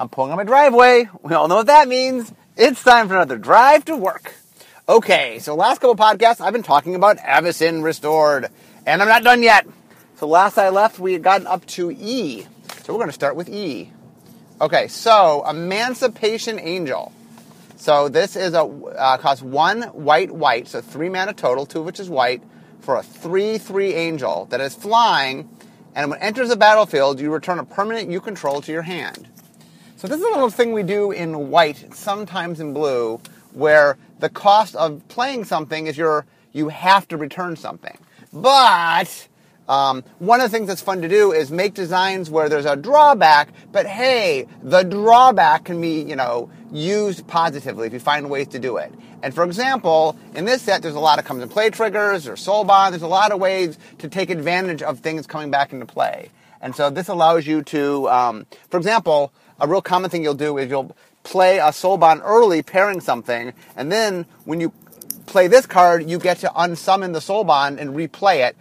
I'm pulling on my driveway. We all know what that means. It's time for another drive to work. Okay, so last couple podcasts, I've been talking about Avacyn Restored, and I'm not done yet. So last I left, we had gotten up to E. So we're going to start with E. Okay, so Emancipation Angel. So this is a uh, costs one white white, so three mana total, two of which is white, for a three three angel that is flying, and when it enters the battlefield, you return a permanent you control to your hand. So this is a little thing we do in white, sometimes in blue, where the cost of playing something is your you have to return something. But um, one of the things that's fun to do is make designs where there's a drawback, but hey, the drawback can be you know used positively if you find ways to do it. And for example, in this set, there's a lot of comes and play triggers or soul bond. There's a lot of ways to take advantage of things coming back into play. And so this allows you to, um, for example, a real common thing you'll do is you'll play a soul bond early, pairing something, and then when you play this card, you get to unsummon the soul bond and replay it,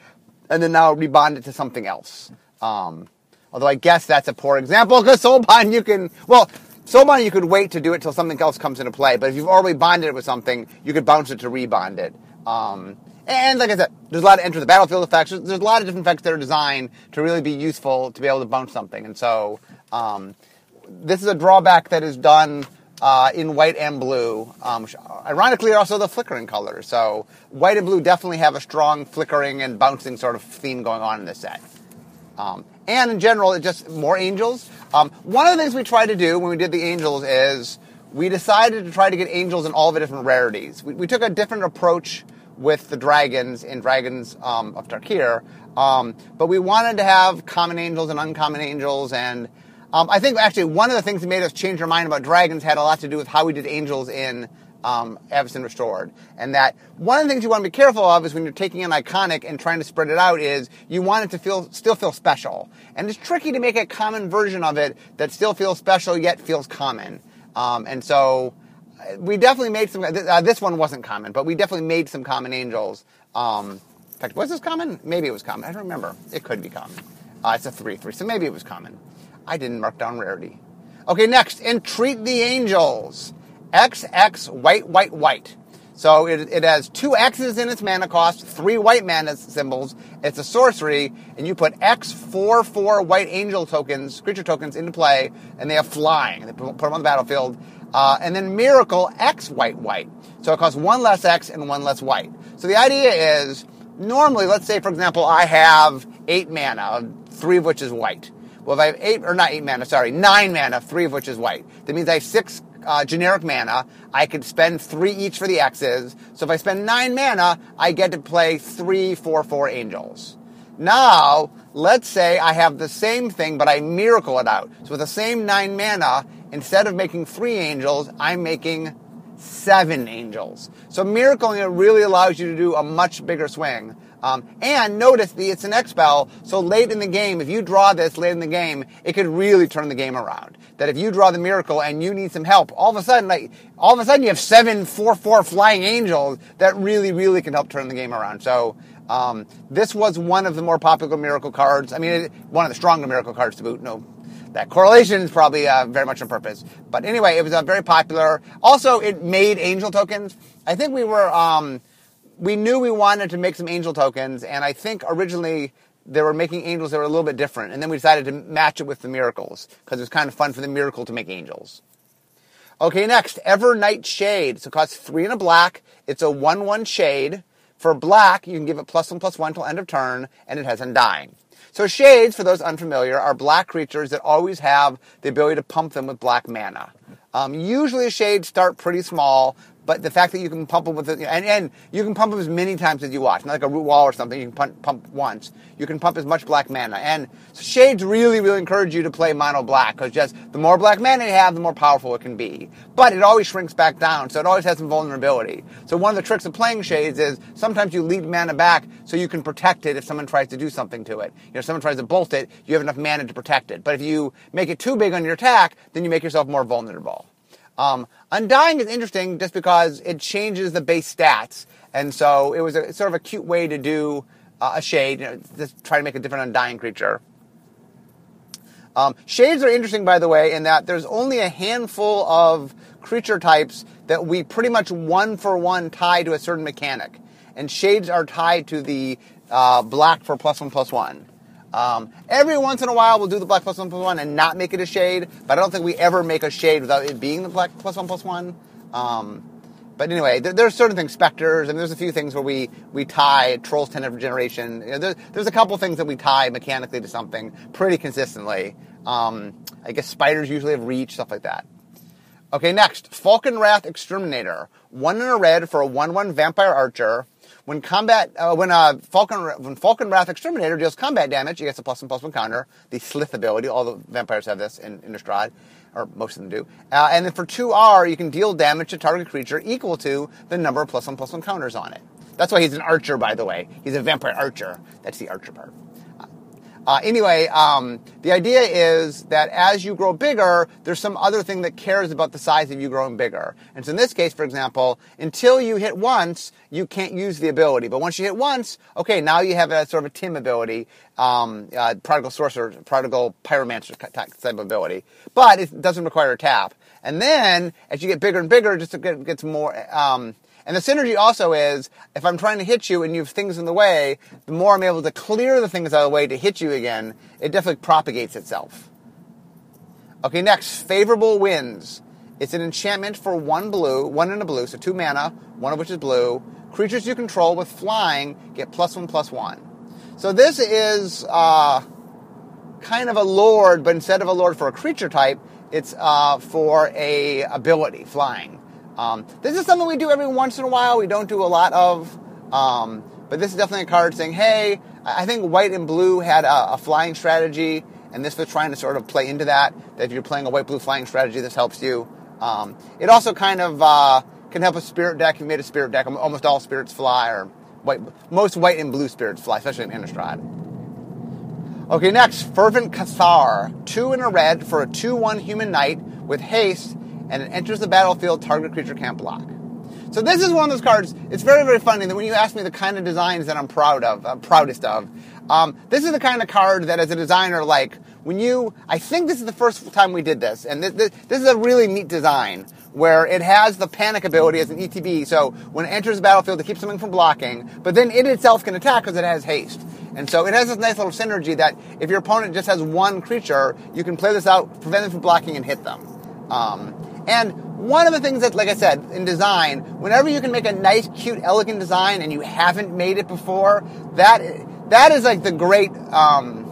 and then now rebond it to something else. Um, although I guess that's a poor example because soul bond you can well. Soul bond you could wait to do it till something else comes into play, but if you've already bonded it with something, you could bounce it to rebond it. Um, and like I said, there's a lot of enter the battlefield effects. There's, there's, a lot of different effects that are designed to really be useful to be able to bounce something. And so um, this is a drawback that is done uh, in white and blue. Um, ironically, also the flickering colors. So white and blue definitely have a strong flickering and bouncing sort of theme going on in this set. Um, and in general, it's just more angels. Um, one of the things we tried to do when we did the angels is we decided to try to get angels in all the different rarities. We, we took a different approach with the dragons in Dragons um, of Tarkir, um, but we wanted to have common angels and uncommon angels and um, I think actually one of the things that made us change our mind about dragons had a lot to do with how we did angels in um, Restored. And that one of the things you want to be careful of is when you're taking an iconic and trying to spread it out is you want it to feel still feel special. And it's tricky to make a common version of it that still feels special yet feels common. Um, and so uh, we definitely made some. Uh, this one wasn't common, but we definitely made some common angels. Um, in fact, was this common? Maybe it was common. I don't remember. It could be common. Uh, it's a three three, so maybe it was common. I didn't mark down rarity. Okay, next, entreat the angels. XX white, white, white. So it, it has two X's in its mana cost, three white mana symbols. It's a sorcery, and you put X four four white angel tokens, creature tokens, into play, and they have flying. They put them on the battlefield. Uh, and then Miracle X white, white. So it costs one less X and one less white. So the idea is normally, let's say, for example, I have eight mana, three of which is white. Well, if I have eight, or not eight mana, sorry, nine mana, three of which is white. That means I have six uh, generic mana. I could spend three each for the X's. So if I spend nine mana, I get to play three, four, four angels. Now, let's say I have the same thing, but I miracle it out. So with the same nine mana, instead of making three angels, I'm making seven angels. So miracling it really allows you to do a much bigger swing. Um, and notice the, it's an expel, so late in the game, if you draw this late in the game, it could really turn the game around. That if you draw the miracle and you need some help, all of a sudden, like, all of a sudden you have seven, four, four flying angels that really, really can help turn the game around. So, um, this was one of the more popular miracle cards. I mean, it, one of the stronger miracle cards to boot. No, that correlation is probably uh, very much on purpose. But anyway, it was uh, very popular. Also, it made angel tokens. I think we were, um, we knew we wanted to make some angel tokens, and I think originally they were making angels that were a little bit different, and then we decided to match it with the miracles because it was kind of fun for the miracle to make angels. Okay, next, Evernight Shade. So it costs three and a black. It's a one-one shade. For black, you can give it plus one plus one till end of turn, and it has undying. So shades, for those unfamiliar, are black creatures that always have the ability to pump them with black mana. Um, usually shades start pretty small, but the fact that you can pump them with it, and, and you can pump them as many times as you want, not like a Rootwalla or something, you can pump, pump once. You can pump as much black mana. And Shades really, really encourage you to play mono black, because just the more black mana you have, the more powerful it can be. But it always shrinks back down, so it always has some vulnerability. So one of the tricks of playing Shades is sometimes you lead mana back so you can protect it if someone tries to do something to it. You know, if someone tries to bolt it, you have enough mana to protect it. But if you make it too big on your attack, then you make yourself more vulnerable. Um, Undying is interesting just because it changes the base stats, and so it was a, sort of a cute way to do uh, a shade, you know, just try to make a different Undying creature. Um, shades are interesting, by the way, in that there's only a handful of creature types that we pretty much one for one tie to a certain mechanic. And shades are tied to the uh, black for plus one plus one. Um, every once in a while, we'll do the black plus one plus one and not make it a shade, but I don't think we ever make a shade without it being the black plus one plus one. Um, but anyway, there, there's certain things, specters, and there's a few things where we, we tie trolls ten every generation. You know, there, there's a couple things that we tie mechanically to something pretty consistently. Um, I guess spiders usually have reach, stuff like that. Okay, next, Falkenrath Exterminator. One in a red for a 1-1 vampire archer. When combat, uh, when uh, Falcon, when Falkenrath Exterminator deals combat damage, he gets a plus one plus one counter. The Slith ability, all the vampires have this in Innistrad, or most of them do. Uh, and then for two R, you can deal damage to target creature equal to the number of plus one plus one counters on it. That's why he's an archer, by the way. He's a vampire archer. That's the archer part. Uh, anyway, um, the idea is that as you grow bigger, there's some other thing that cares about the size of you growing bigger. And so in this case, for example, until you hit once, you can't use the ability. But once you hit once, okay, now you have a sort of a Tim ability, um, uh, Prodigal Sorcerer, Prodigal Pyromancer type ability. But it doesn't require a tap. And then, as you get bigger and bigger, it just gets more, um, and the synergy also is if I'm trying to hit you and you have things in the way, the more I'm able to clear the things out of the way to hit you again, it definitely propagates itself. Okay, next, favorable winds. It's an enchantment for one blue, one in a blue, so two mana, one of which is blue. Creatures you control with flying get plus one, plus one. So this is uh, kind of a lord, but instead of a lord for a creature type, it's uh, for a ability, flying. Um, this is something we do every once in a while. We don't do a lot of, um, but this is definitely a card saying, "Hey, I think white and blue had a, a, flying strategy, and this was trying to sort of play into that. That if you're playing a white blue flying strategy, this helps you. Um, it also kind of uh, can help a spirit deck. If you made a spirit deck, almost all spirits fly, or white, most white and blue spirits fly, especially in Innistrad. Okay, next, Fervent Cathar. Two in a red for a 2 1 human knight with haste and it enters the battlefield, target creature can't block. So this is one of those cards. It's very, very funny that when you ask me the kind of designs that I'm proud of, I'm proudest of, um, this is the kind of card that as a designer, like, when you, I think this is the first time we did this, and this, this, this is a really neat design where it has the panic ability as an ETB, so when it enters the battlefield, it keeps something from blocking, but then it itself can attack because it has haste. And so it has this nice little synergy that if your opponent just has one creature, you can play this out, prevent them from blocking, and hit them. Um, and one of the things that, like I said, in design, whenever you can make a nice, cute, elegant design and you haven't made it before, that that is like the great, um,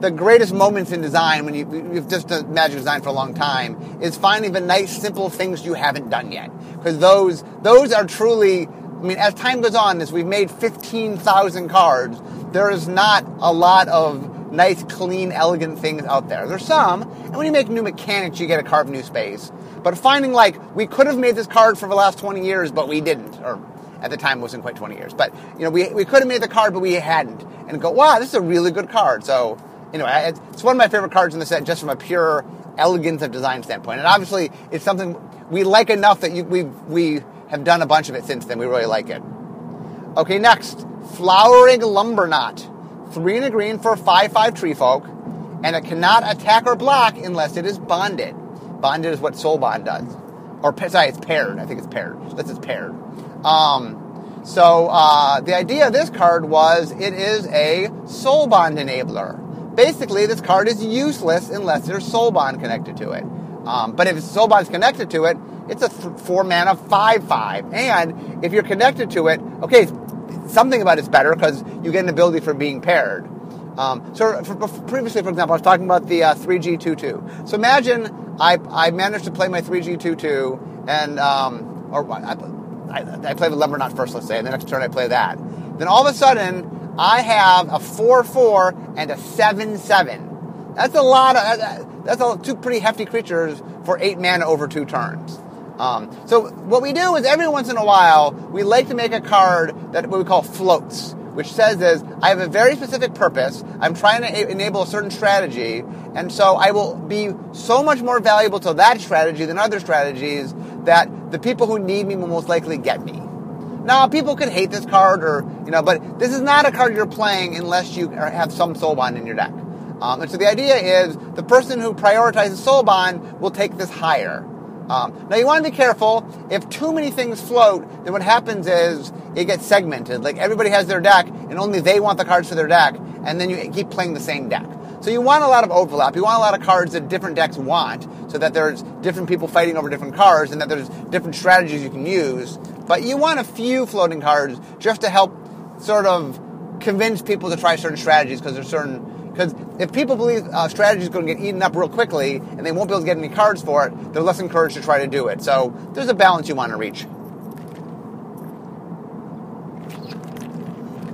the greatest moments in design when you, you've just imagined design for a long time is finding the nice, simple things you haven't done yet. Because those those are truly, I mean, as time goes on, as we've made fifteen thousand cards, there is not a lot of nice, clean, elegant things out there. There's some, and when you make new mechanics, you get to carve new space. But finding like we could have made this card for the last 20 years, but we didn't, or at the time it wasn't quite 20 years, but you know we, we could have made the card, but we hadn't, and go, wow, this is a really good card. So anyway, it's one of my favorite cards in the set, just from a pure elegance of design standpoint. And obviously, it's something we like enough that you, we we have done a bunch of it since then. We really like it. Okay, next, Flowering Lumberknot, three and a green for five five tree folk, and it cannot attack or block unless it is bonded. Bonded is what soul bond does. Or, sorry, it's paired. I think it's paired. This is paired. Um, so, uh, the idea of this card was it is a soul bond enabler. Basically, this card is useless unless there's soul bond connected to it. Um, but if soul bond is connected to it, it's a th- four mana five five. And if you're connected to it, okay, something about it's better because you get an ability for being paired. Um, so for, for previously, for example, I was talking about the uh, 3G22. So imagine I, I managed to play my 3G22 and, um, or I, I, I play the Lumberknot first, let's say, and the next turn I play that. Then all of a sudden, I have a 4-4 and a 7-7. That's a lot of, that's a, two pretty hefty creatures for 8 mana over two turns. Um, so what we do is every once in a while, we like to make a card that what we call floats which says is I have a very specific purpose. I'm trying to enable a certain strategy, and so I will be so much more valuable to that strategy than other strategies that the people who need me will most likely get me. Now, people could hate this card, or you know, but this is not a card you're playing unless you have some soul bond in your deck. Um, and so the idea is the person who prioritizes soul bond will take this higher. Um, now you want to be careful. If too many things float, then what happens is it gets segmented. Like everybody has their deck, and only they want the cards for their deck, and then you keep playing the same deck. So you want a lot of overlap. You want a lot of cards that different decks want, so that there's different people fighting over different cards, and that there's different strategies you can use. But you want a few floating cards just to help sort of convince people to try certain strategies because there's certain because if people believe uh, strategy is going to get eaten up real quickly and they won't be able to get any cards for it, they're less encouraged to try to do it. So there's a balance you want to reach.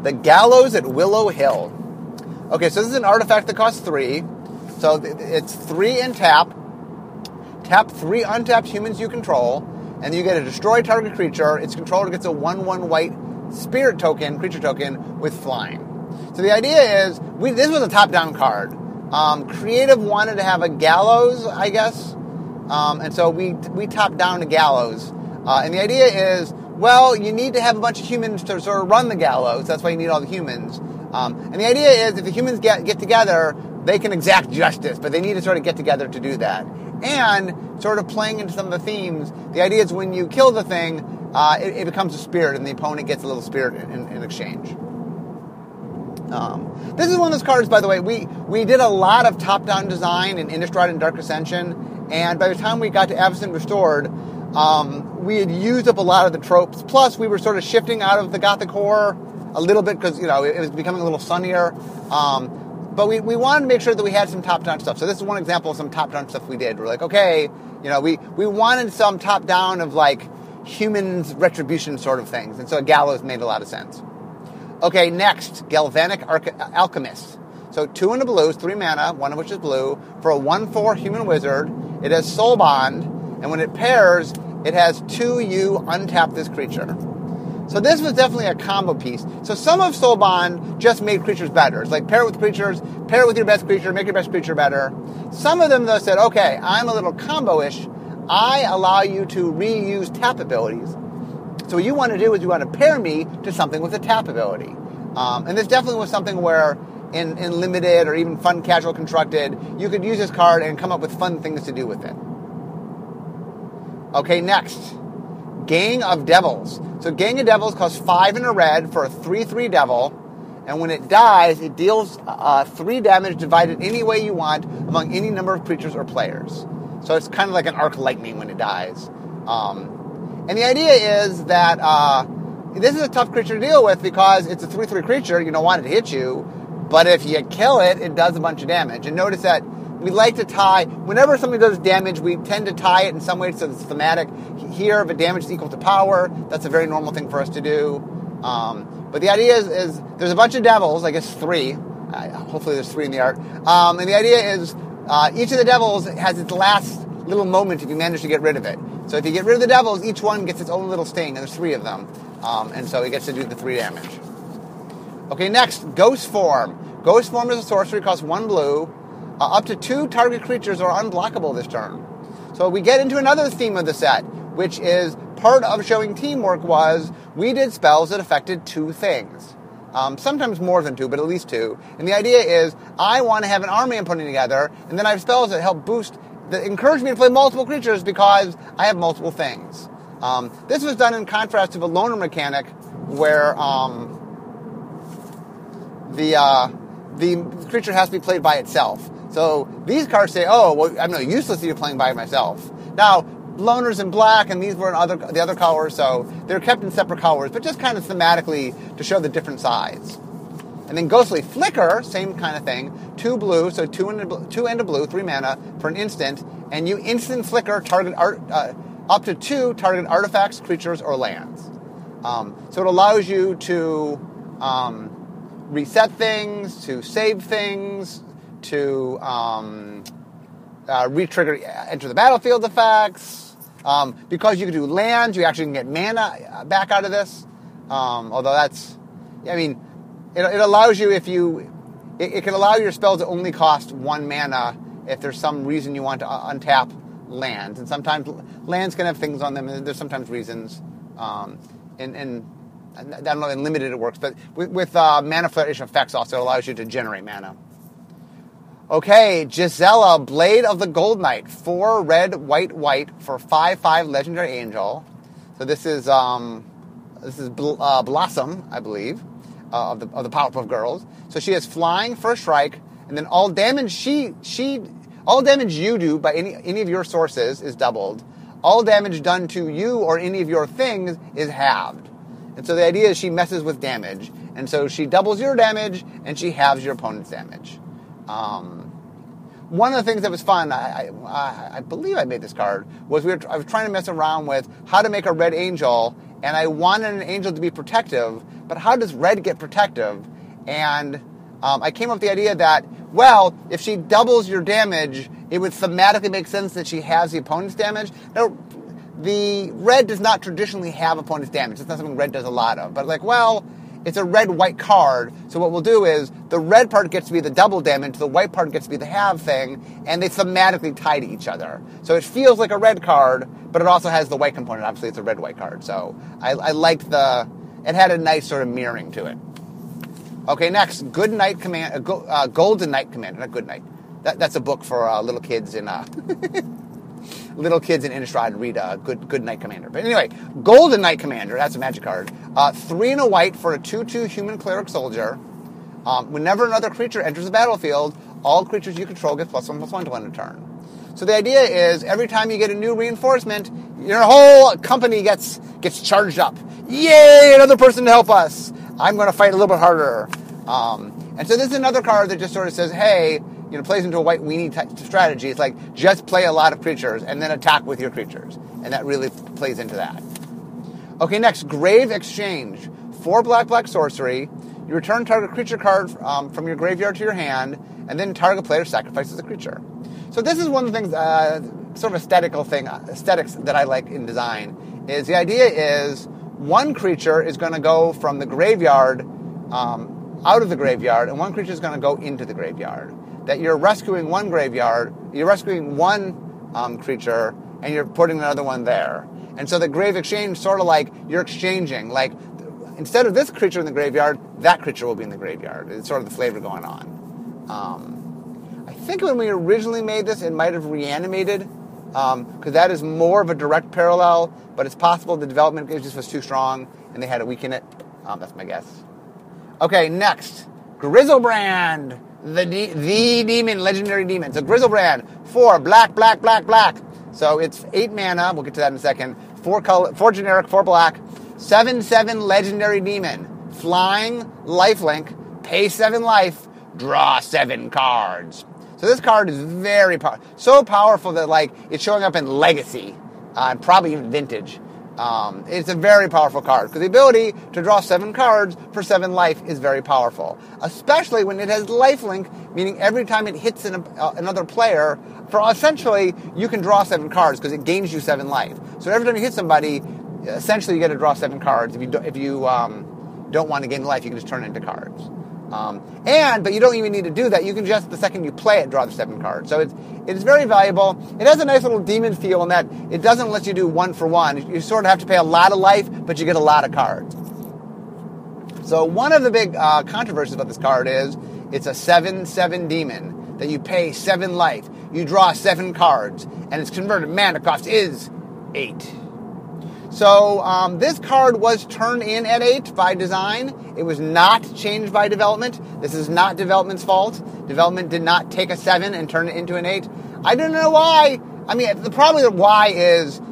The Gallows at Willow Hill. Okay, so this is an artifact that costs three. So it's three in tap. Tap three untapped humans you control, and you get a destroy target creature. Its controller gets a 1 1 white spirit token, creature token, with flying. So the idea is, we, this was a top-down card. Um, Creative wanted to have a gallows, I guess, um, and so we we top down to gallows. Uh, and the idea is, well, you need to have a bunch of humans to sort of run the gallows. That's why you need all the humans. Um, and the idea is, if the humans get get together, they can exact justice, but they need to sort of get together to do that. And sort of playing into some of the themes, the idea is when you kill the thing, uh, it, it, becomes a spirit, and the opponent gets a little spirit in, in exchange. Um, this is one of those cards, by the way. We we did a lot of top-down design in Innistrad and Dark Ascension, and by the time we got to Avacyn Restored, um, we had used up a lot of the tropes. Plus, we were sort of shifting out of the Gothic horror a little bit because you know it, was becoming a little sunnier. Um, but we, we wanted to make sure that we had some top-down stuff. So this is one example of some top-down stuff we did. We're like, okay, you know, we we wanted some top-down of like humans retribution sort of things, and so a gallows made a lot of sense. Okay, next, Galvanic Alchemist. So two in the blues, three mana, one of which is blue, for a 1-4 human wizard. It has Soul Bond, and when it pairs, it has two you untap this creature. So this was definitely a combo piece. So some of Soul Bond just made creatures better. It's like pair it with creatures, pair it with your best creature, make your best creature better. Some of them though said, okay, I'm a little combo-ish. I allow you to reuse tap abilities. So what you want to do is you want to pair me to something with a tap ability. Um, and this definitely was something where in, in limited or even fun casual constructed, you could use this card and come up with fun things to do with it. Okay, next. Gang of Devils. So Gang of Devils costs five in a red for a 3-3 devil. And when it dies, it deals uh, three damage divided any way you want among any number of creatures or players. So it's kind of like an arc lightning when it dies. Um, and the idea is that uh, this is a tough creature to deal with because it's a 3 3 creature. You don't want it to hit you. But if you kill it, it does a bunch of damage. And notice that we like to tie, whenever something does damage, we tend to tie it in some way so it's thematic. Here, if it damage is equal to power, that's a very normal thing for us to do. Um, but the idea is, is, there's a bunch of devils, I guess three. Uh, hopefully, there's three in the art. Um, and the idea is uh, each of the devils has its last little moment if you manage to get rid of it. So if you get rid of the devils, each one gets its own little sting, and there's three of them. Um, and so he gets to do the three damage. Okay, next, Ghost Form. Ghost Form is a sorcery, costs one blue. Uh, up to two target creatures are unblockable this turn. So we get into another theme of the set, which is part of showing teamwork was we did spells that affected two things. Um, sometimes more than two, but at least two. And the idea is I want to have an army I'm putting together, and then I have spells that help boost that encouraged me to play multiple creatures because I have multiple things. Um, this was done in contrast to the loner mechanic, where um, the uh, the creature has to be played by itself. So these cards say, "Oh, well, I'm no useless to you playing by myself." Now, loners in black, and these were in other the other colors, so they're kept in separate colors, but just kind of thematically to show the different sides. And then Ghostly Flicker, same kind of thing. Two blue, so two and a, two and a blue, three mana for an instant, and you instant flicker target art uh, up to two target artifacts, creatures, or lands. Um, so it allows you to um, reset things, to save things, to um, uh, re-trigger enter the battlefield effects. Um, because you can do lands, you actually can get mana back out of this. Um, although that's, I mean, it, it allows you if you it, it, can allow your spells to only cost one mana if there's some reason you want to untap lands, and sometimes lands can have things on them, and there's sometimes reasons. Um, and, and I don't know, in limited it works, but with, with uh, mana flourish effects also allows you to generate mana. Okay, Gisela, Blade of the Goldnight, four red, white, white for five five legendary angel. So this is um, this is Bl- uh, Blossom, I believe, uh, of the of the Powerpuff Girls. So she has flying for a strike, and then all damage she she all damage you do by any any of your sources is doubled. All damage done to you or any of your things is halved. And so the idea is she messes with damage, and so she doubles your damage and she halves your opponent's damage. Um, one of the things that was fun, I, I, I, believe I made this card, was we were, I was trying to mess around with how to make a red angel, and I wanted an angel to be protective, but how does red get protective? And um, I came up with the idea that, well, if she doubles your damage, it would thematically make sense that she has the opponent's damage. Now, the red does not traditionally have opponent's damage. It's not something red does a lot of. But like, well, it's a red white card. So what we'll do is the red part gets to be the double damage, the white part gets to be the halve thing, and they thematically tie to each other. So it feels like a red card, but it also has the white component. Obviously, it's a red white card. So I, I liked the. It had a nice sort of mirroring to it. Okay, next, Good Night Command, uh, uh Goldnight Commander, not Good Night. That, that's a book for uh, little kids in uh, little kids in Innistrad read uh, Good Good Knight Commander. But anyway, Goldnight Commander, that's a magic card. Uh, three and a white for a 2-2 human cleric soldier. Um, whenever another creature enters the battlefield, all creatures you control get plus one plus one to one a turn. So the idea is every time you get a new reinforcement, your whole company gets gets charged up. Yay! Another person to help us. I'm going to fight a little bit harder. Um, and so this is another card that just sort of says, hey, you know, plays into a white weenie type strategy. It's like just play a lot of creatures and then attack with your creatures, and that really plays into that. Okay, next, Grave Exchange. Four black black sorcery. You return target creature card um, from your graveyard to your hand, and then target player sacrifices a creature. So this is one of the things, uh, sort of aesthetical thing, aesthetics that I like in design. Is the idea is one creature is going to go from the graveyard um, out of the graveyard, and one creature is going to go into the graveyard that you're rescuing one graveyard, you're rescuing one um, creature, and you're putting another one there. And so the grave exchange, sort of like you're exchanging, like instead of this creature in the graveyard, that creature will be in the graveyard. It's sort of the flavor going on. Um, I think when we originally made this, it might have reanimated, because um, that is more of a direct parallel, but it's possible the development just was too strong and they had to weaken it. Um, that's my guess. Okay, next Griselbrand, the de- the demon, legendary demon. So Griselbrand, four black, black, black, black. So it's eight mana. We'll get to that in a second. Four color, four generic, four black. Seven seven legendary demon. Flying, lifelink, pay seven life, draw seven cards. So this card is very powerful, so powerful that like it's showing up in Legacy, uh, and probably even Vintage. Um, it's a very powerful card because the ability to draw seven cards for seven life is very powerful, especially when it has lifelink, meaning every time it hits an, uh, another player, for essentially you can draw seven cards because it gains you seven life. So every time you hit somebody, essentially you get to draw seven cards. If you do, if you um, don't want to gain life, you can just turn it into cards. Um, and but you don't even need to do that. You can just the second you play it, draw the seven cards. So it's it's very valuable. It has a nice little demon feel in that it doesn't let you do one for one. You sort of have to pay a lot of life, but you get a lot of cards. So one of the big uh, controversies about this card is it's a seven seven demon that you pay seven life. You draw seven cards, and its converted mana cost is eight. So um, this card was turned in at 8 by design. It was not changed by development. This is not development's fault. Development did not take a 7 and turn it into an 8. I don't know why. I mean, the probably the why is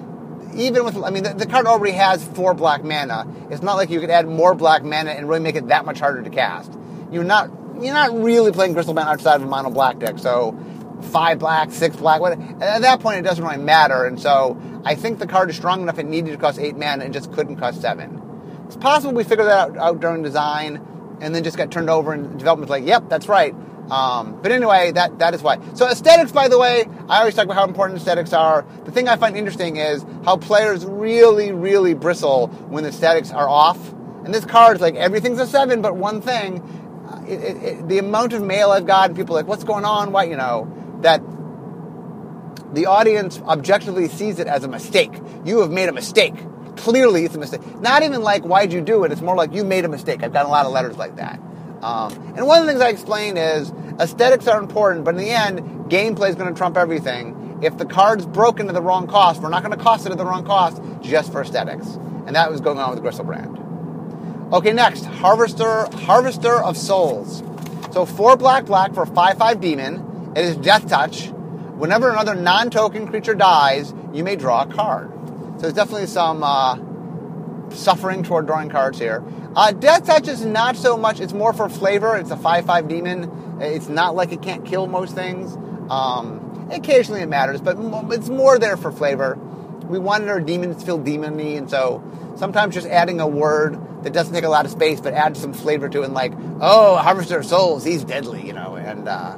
even with I mean the, the, card already has four black mana. It's not like you could add more black mana and really make it that much harder to cast. You're not you're not really playing Griselbrand outside of a mono black deck. So five black, six black. What, at that point, it doesn't really matter. And so I think the card is strong enough it needed to cost eight mana and just couldn't cost seven. It's possible we figured that out, out during design and then just got turned over and development's like, yep, that's right. Um, but anyway, that, that is why. So aesthetics, by the way, I always talk about how important aesthetics are. The thing I find interesting is how players really, really bristle when the aesthetics are off. And this card is like everything's a seven, but one thing. It, it, it, the amount of mail I've gotten, people like, what's going on? Why, you know, that the audience objectively sees it as a mistake. You have made a mistake. Clearly, it's a mistake. Not even like, why'd you do it? It's more like, you made a mistake. I've gotten a lot of letters like that. Um, and one of the things I explain is aesthetics are important, but in the end, gameplay is going to trump everything. If the card's broken to the wrong cost, we're not going to cost it at the wrong cost just for aesthetics. And that was going on with the Griselbrand. Okay, next, Harvester, Harvester of Souls. So four black black for five five demon. It is Death Touch. Whenever another non-token creature dies, you may draw a card. So there's definitely some uh, suffering toward drawing cards here. Uh, Death Touch is not so much. It's more for flavor. It's a five five demon. It's not like it can't kill most things. Um, occasionally it matters, but it's more there for flavor. We wanted our demons to feel demony, and so sometimes just adding a word that doesn't take a lot of space but adds some flavor to it, and like, oh, Harvester of Souls, he's deadly, you know, and uh,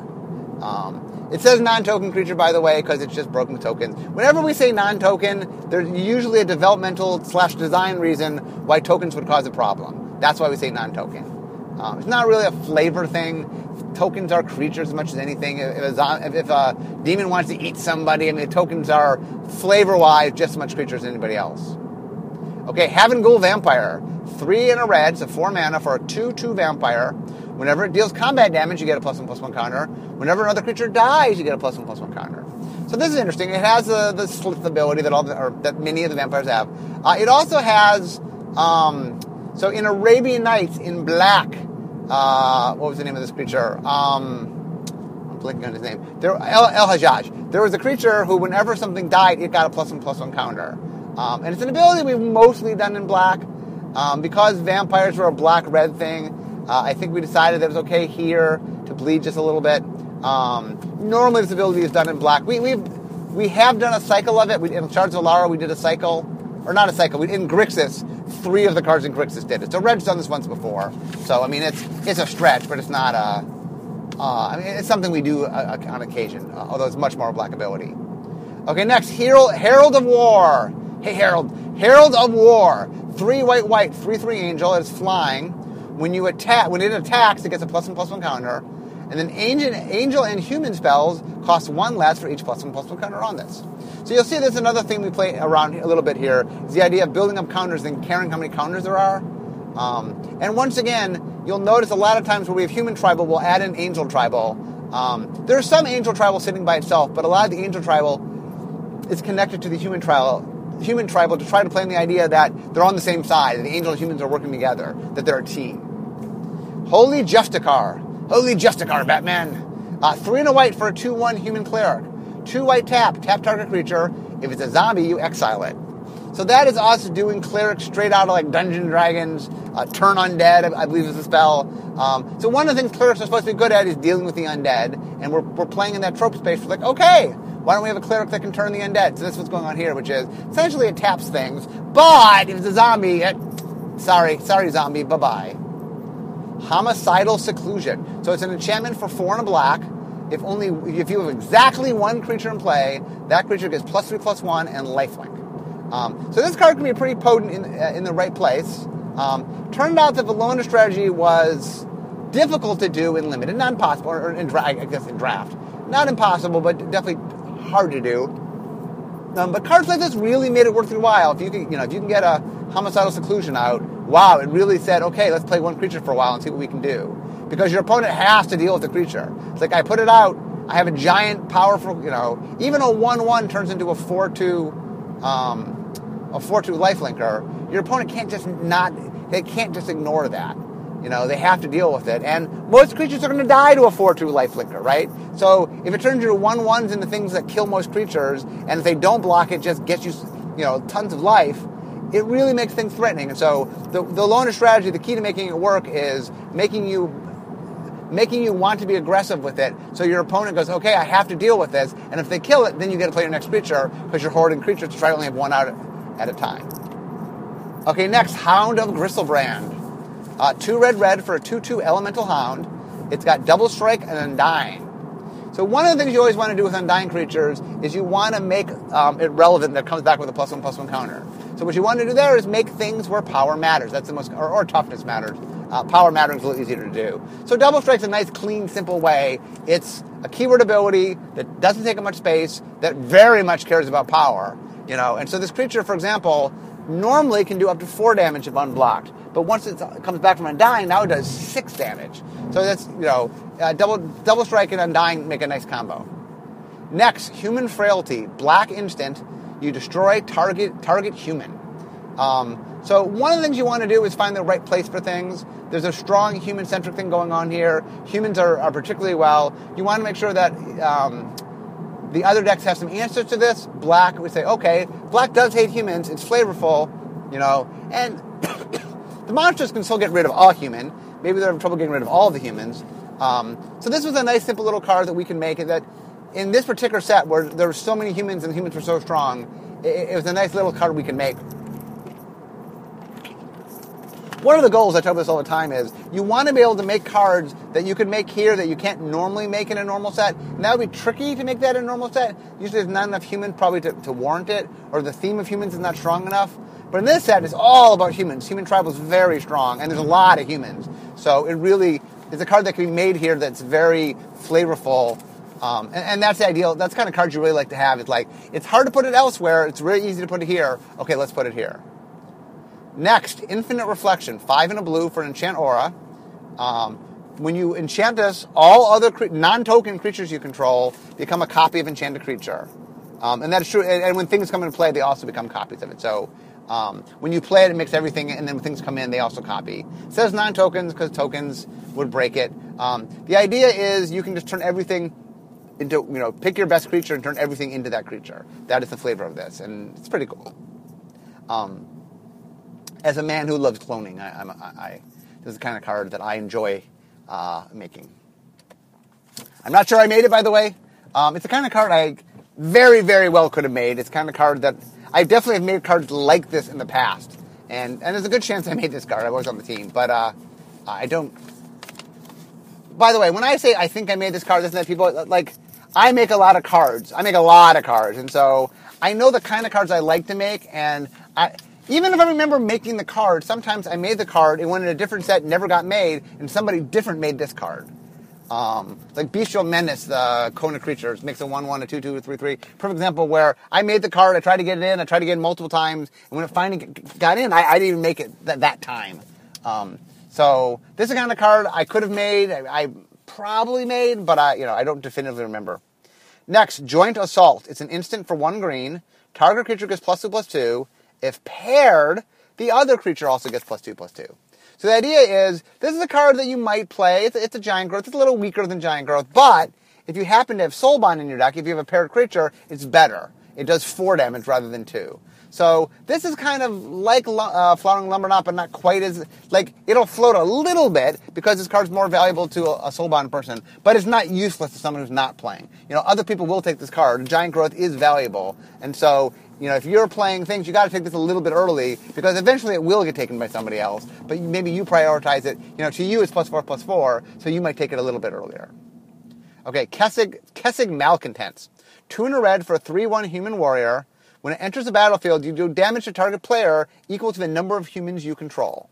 um, it says non-token creature, by the way, because it's just broken tokens. Whenever we say non-token, there's usually a developmental slash design reason why tokens would cause a problem. That's why we say non-token. Um, it's not really a flavor thing tokens are creatures as much as anything. If a, if a demon wants to eat somebody, I mean, tokens are flavor wise just as much creatures as anybody else. Okay, Havengul Vampire. Three in a red, a four mana for a 2 2 vampire. Whenever it deals combat damage, you get a plus one plus one counter. Whenever another creature dies, you get a plus one plus one counter. So this is interesting. It has the, the slith ability that all the, or that many of the vampires have. Uh, it also has um, so in Arabian Nights in black, uh, what was the name of this creature? Um, I'm blinking on his name. There, El, El Hajjaj. There was a creature who, whenever something died, it got a plus one plus one counter. Um, and it's an ability we've mostly done in black. Um, because vampires were a black red thing, uh, I think we decided that it was okay here to bleed just a little bit. Um, normally, this ability is done in black. We, we've, we have done a cycle of it. We, in Shards of Alara, we did a cycle, or not a cycle. We, in Grixis, three of the cards in Grixis did it. So Red's done this once before. So I mean, it's it's a stretch, but it's not a. Uh, I mean, it's something we do uh, on occasion, uh, although it's much more black ability. Okay, next, Herald, Herald of War. Hey, Herald. Herald of War. Three white, white, three, three angel. It's flying. When you attack, when it attacks, it gets a plus one, plus one counter. And then angel, angel and human spells cost one less for each plus one, plus one counter on this. So you'll see there's another thing we play around a little bit here is the idea of building up counters and caring how many counters there are. Um, and once again, you'll notice a lot of times where we have human tribal, we'll add an angel tribal. Um, there's some angel tribal sitting by itself, but a lot of the angel tribal is connected to the human tribal. Human tribal to try to play on the idea that they're on the same side, the angel and humans are working together, that they're a team. Holy Justiciar, Holy Justiciar, Batman. Uh, three and a white for a two-one human cleric. Two white tap, tap target creature. If it's a zombie, you exile it. So that is us doing cleric straight out of like Dungeon Dragons, uh, Turn Undead, I believe is the spell. Um, so one of the things clerics are supposed to be good at is dealing with the undead, and we're, we're playing in that trope space. We're like, okay, why don't we have a cleric that can turn the undead? So that's what's going on here, which is essentially it taps things, but if it's a zombie, it, sorry, sorry zombie, bye bye. Homicidal Seclusion. So it's an enchantment for four and a black if only if you have exactly one creature in play, that creature gets plus three plus one and lifelink. Um, so this card can be pretty potent in, uh, in the right place. Um, turned out that the loner strategy was difficult to do in limited, not impossible, or in dra- I guess in draft, not impossible, but definitely hard to do. Um, but cards like this really made it worth your while. If you can, you know, if you can get a homicidal seclusion out, wow, it really said, okay, let's play one creature for a while and see what we can do because your opponent has to deal with the creature. It's like I put it out, I have a giant, powerful, you know, even a one-one turns into a four-two, um, a four-two lifelinker. Your opponent can't just not, they can't just ignore that. You know, they have to deal with it. And most creatures are going to die to a 4 2 lifelinker, right? So if it turns your 1 1s into things that kill most creatures, and if they don't block it, just gets you, you know, tons of life, it really makes things threatening. And so the, the loner strategy, the key to making it work is making you making you want to be aggressive with it. So your opponent goes, okay, I have to deal with this. And if they kill it, then you get to play your next creature because you're hoarding creatures to try to only have one out at a time. Okay, next, Hound of Griselbrand. Uh, two red red for a 2 2 elemental hound. It's got double strike and undying. So one of the things you always want to do with undying creatures is you want to make um, it relevant that comes back with a plus one plus one counter. So what you want to do there is make things where power matters. That's the most, or, or toughness matters. Uh, power mattering is a little easier to do. So double strike's a nice, clean, simple way. It's a keyword ability that doesn't take up much space, that very much cares about power. You know, and so this creature, for example, normally can do up to four damage if unblocked. But once it comes back from Undying, now it does six damage. So that's, you know, uh, double, double strike and Undying make a nice combo. Next, Human Frailty. Black instant. You destroy target, target human. Um, so one of the things you want to do is find the right place for things. There's a strong human-centric thing going on here. Humans are, are particularly well. You want to make sure that um, the other decks have some answers to this. Black would say, okay, black does hate humans. It's flavorful, you know, and the monsters can still get rid of all human. Maybe they're having trouble getting rid of all the humans. Um, so this was a nice, simple little card that we can make. That in this particular set, where there were so many humans and humans were so strong, it, it was a nice little card we can make one of the goals, I tell this all the time, is you want to be able to make cards that you could make here that you can't normally make in a normal set. And that would be tricky to make that in a normal set. Usually there's not enough humans probably to, to warrant it, or the theme of humans is not strong enough. But in this set, it's all about humans. Human tribal is very strong, and there's a lot of humans. So it really is a card that can be made here that's very flavorful. Um, and, and, that's the ideal. That's the kind of cards you really like to have. It's like, it's hard to put it elsewhere. It's really easy to put it here. Okay, let's put it here. Next, Infinite Reflection, five in a blue for an enchant aura. Um, when you enchant this, all other cre- non-token creatures you control become a copy of enchanted creature, um, and that's true. And, and, when things come into play, they also become copies of it. So um, when you play it, it makes everything, and then when things come in, they also copy. It says non-tokens because tokens would break it. Um, the idea is you can just turn everything into you know pick your best creature and turn everything into that creature. That is the flavor of this, and it's pretty cool. Um, as a man who loves cloning, I, I'm, I, this is the kind of card that I enjoy uh, making. I'm not sure I made it, by the way. Um, it's the kind of card I very, very well could have made. It's the kind of card that I definitely have made cards like this in the past, and and there's a good chance I made this card. I was on the team, but uh, I don't. By the way, when I say I think I made this card, doesn't that people like? I make a lot of cards. I make a lot of cards, and so I know the kind of cards I like to make, and I even if I remember making the card, sometimes I made the card, it went in a different set, never got made, and somebody different made this card. Um, like Bestial Menace, the Kona creatures, makes a 1 1, a 2 2, a 3 3. Perfect example where I made the card, I tried to get it in, I tried to get it multiple times, and when it finally got in, I, I didn't even make it that, that time. Um, so this is the kind of card I could have made, I, I probably made, but I, you know, I don't definitively remember. Next, Joint Assault. It's an instant for one green. Target creature gets plus two plus two. If paired, the other creature also gets plus two, plus two. So the idea is, this is a card that you might play. It's, it's a giant growth. It's a little weaker than giant growth, but if you happen to have soulbond in your deck, if you have a paired creature, it's better. It does four damage rather than two. So this is kind of like uh, Flowering Lumberknot, but not quite as like it'll float a little bit because this card's more valuable to a, soulbound person, but it's not useless to someone who's not playing. You know, other people will take this card. Giant Growth is valuable, and so you know, if you're playing things, you got to take this a little bit early because eventually it will get taken by somebody else. But maybe you prioritize it. You know, to you it's plus four plus four, so you might take it a little bit earlier. Okay, Kessig, Kessig Malcontents. Two in a red for a 3-1 human warrior. When it enters the battlefield, you do damage to target player equal to the number of humans you control.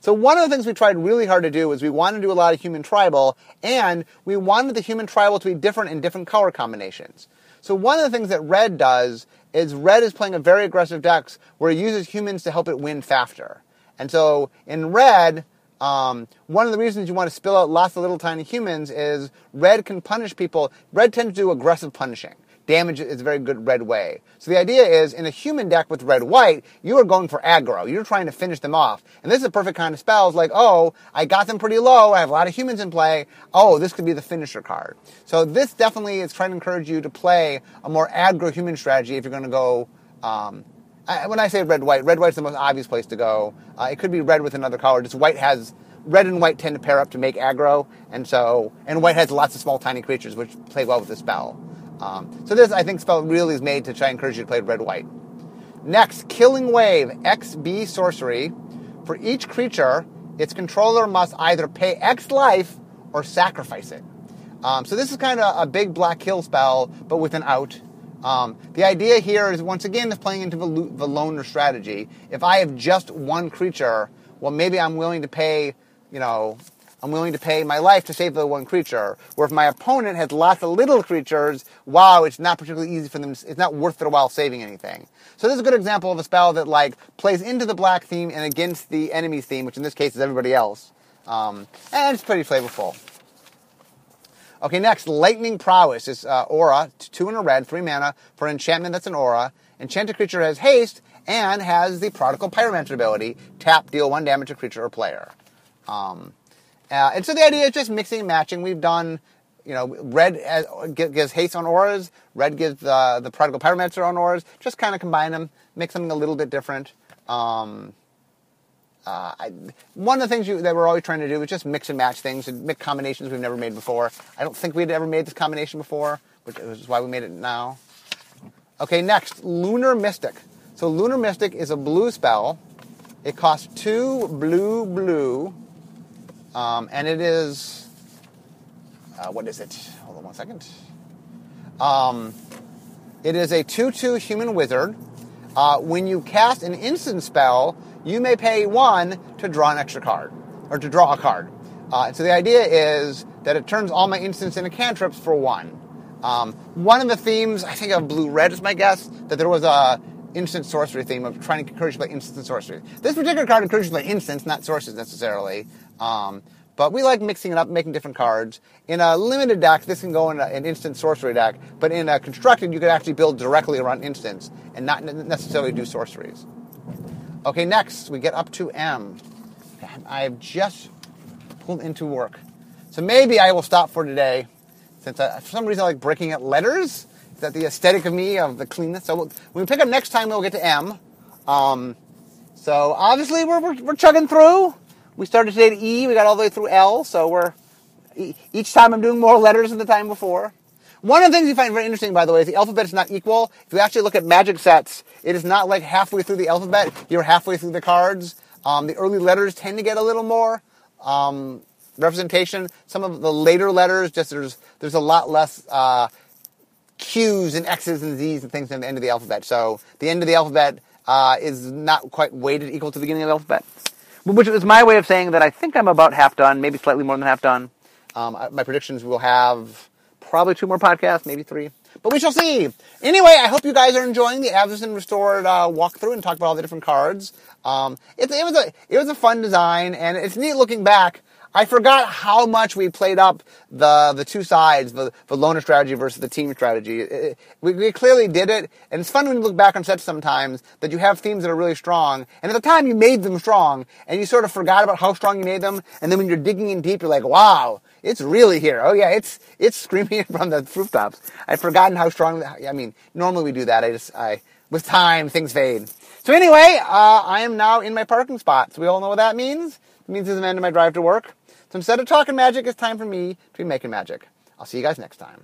So one of the things we tried really hard to do is we wanted to do a lot of human tribal, and we wanted the human tribal to be different in different color combinations. So one of the things that red does is red is playing a very aggressive deck where it uses humans to help it win faster. And so in red, um, one of the reasons you want to spill out lots of little tiny humans is red can punish people. Red tends to do aggressive punishing damage is a very good red way. So the idea is in a human deck with red white, you are going for aggro. You're trying to finish them off. And this is a perfect kind of spell. It's like, oh, I got them pretty low. I have a lot of humans in play. Oh, this could be the finisher card. So this definitely is trying to encourage you to play a more aggro human strategy if you're going to go. Um, I, when I say red white, red white's the most obvious place to go. Uh, it could be red with another color. Just white has red and white tend to pair up to make aggro, and so and white has lots of small tiny creatures which play well with the spell. Um, so this, I think, spell really is made to try and encourage you to play red-white. Next, Killing Wave, XB sorcery. For each creature, its controller must either pay X life or sacrifice it. Um, so this is kind of a big black kill spell, but with an out. Um, the idea here is once again is playing into the, the loner strategy. If I have just one creature, well, maybe I'm willing to pay, you know, I'm willing to pay my life to save the one creature. Where if my opponent has lots of little creatures, wow, it's not particularly easy for them. It's not worth their while saving anything. So this is a good example of a spell that like plays into the black theme and against the enemy's theme, which in this case is everybody else. Um, and it's pretty flavorful. Okay, next, Lightning Prowess is uh, aura, two in a red, three mana for enchantment that's an aura. Enchanted creature has haste and has the Prodigal Pyromancer ability. Tap, deal one damage to creature or player. Um, uh, and so the idea is just mixing and matching. We've done, you know, red as, gives haste on auras, red gives uh, the Prodigal Pyromancer on auras. Just kind of combine them, make something a little bit different. Um, uh, I, one of the things you, that we're always trying to do is just mix and match things and make combinations we've never made before. I don't think we'd ever made this combination before, which is why we made it now. Okay, next, Lunar Mystic. So Lunar Mystic is a blue spell. It costs two blue blue, um, and it is uh, what is it? Hold on one second. Um, it is a two-two human wizard. Uh, when you cast an instant spell, you may pay one to draw an extra card, or to draw a card. Uh, so the idea is that it turns all my instants into cantrips for one. Um, one of the themes, I think of blue red is my guess, that there was a instant sorcery theme of trying to encourage by instant sorcery. This particular card encourages by instants, not sources necessarily. Um, but we like mixing it up, making different cards. In a limited deck, this can go in a, an instant sorcery deck, but in a constructed, you could actually build directly around instants and not necessarily do sorceries. Okay, next we get up to M. I've just pulled into work. So maybe I will stop for today, since I, for some reason I like breaking up letters. Is that the aesthetic of me, of the cleanness? So we'll, when we pick up next time, we'll get to M. Um, so obviously we're, we're, we're, chugging through. We started today at E, we got all the way through L, so we're, each time I'm doing more letters than the time before. One of the things you find very interesting, by the way, is the alphabet is not equal. If you actually look at magic sets, it is not like halfway through the alphabet, you're halfway through the cards. Um, the early letters tend to get a little more um, representation. Some of the later letters, just there's, there's a lot less uh, Q's and X's and Z's and things at the end of the alphabet. So the end of the alphabet uh, is not quite weighted equal to the beginning of the alphabet. Which is my way of saying that I think I'm about half done, maybe slightly more than half done. Um, my predictions will have probably two more podcasts, maybe three. But we shall see. Anyway, I hope you guys are enjoying the Avacyn Restored uh, walkthrough and talk about all the different cards. Um, it, it, was a it was a fun design, and it's neat looking back. I forgot how much we played up the the two sides, the, the loner strategy versus the team strategy. It, it, we, we, clearly did it, and it's fun when you look back on sets sometimes that you have themes that are really strong, and at the time you made them strong, and you sort of forgot about how strong you made them, and then when you're digging in deep, you're like, wow, it's really here. Oh yeah, it's it's screaming from the rooftops. I'd forgotten how strong. I mean, normally we do that. I just I with time things fade. So anyway, uh, I am now in my parking spot. So we all know what that means. It means it's the end of my drive to work. So instead of talking magic, it's time for me to be making magic. I'll see you guys next time.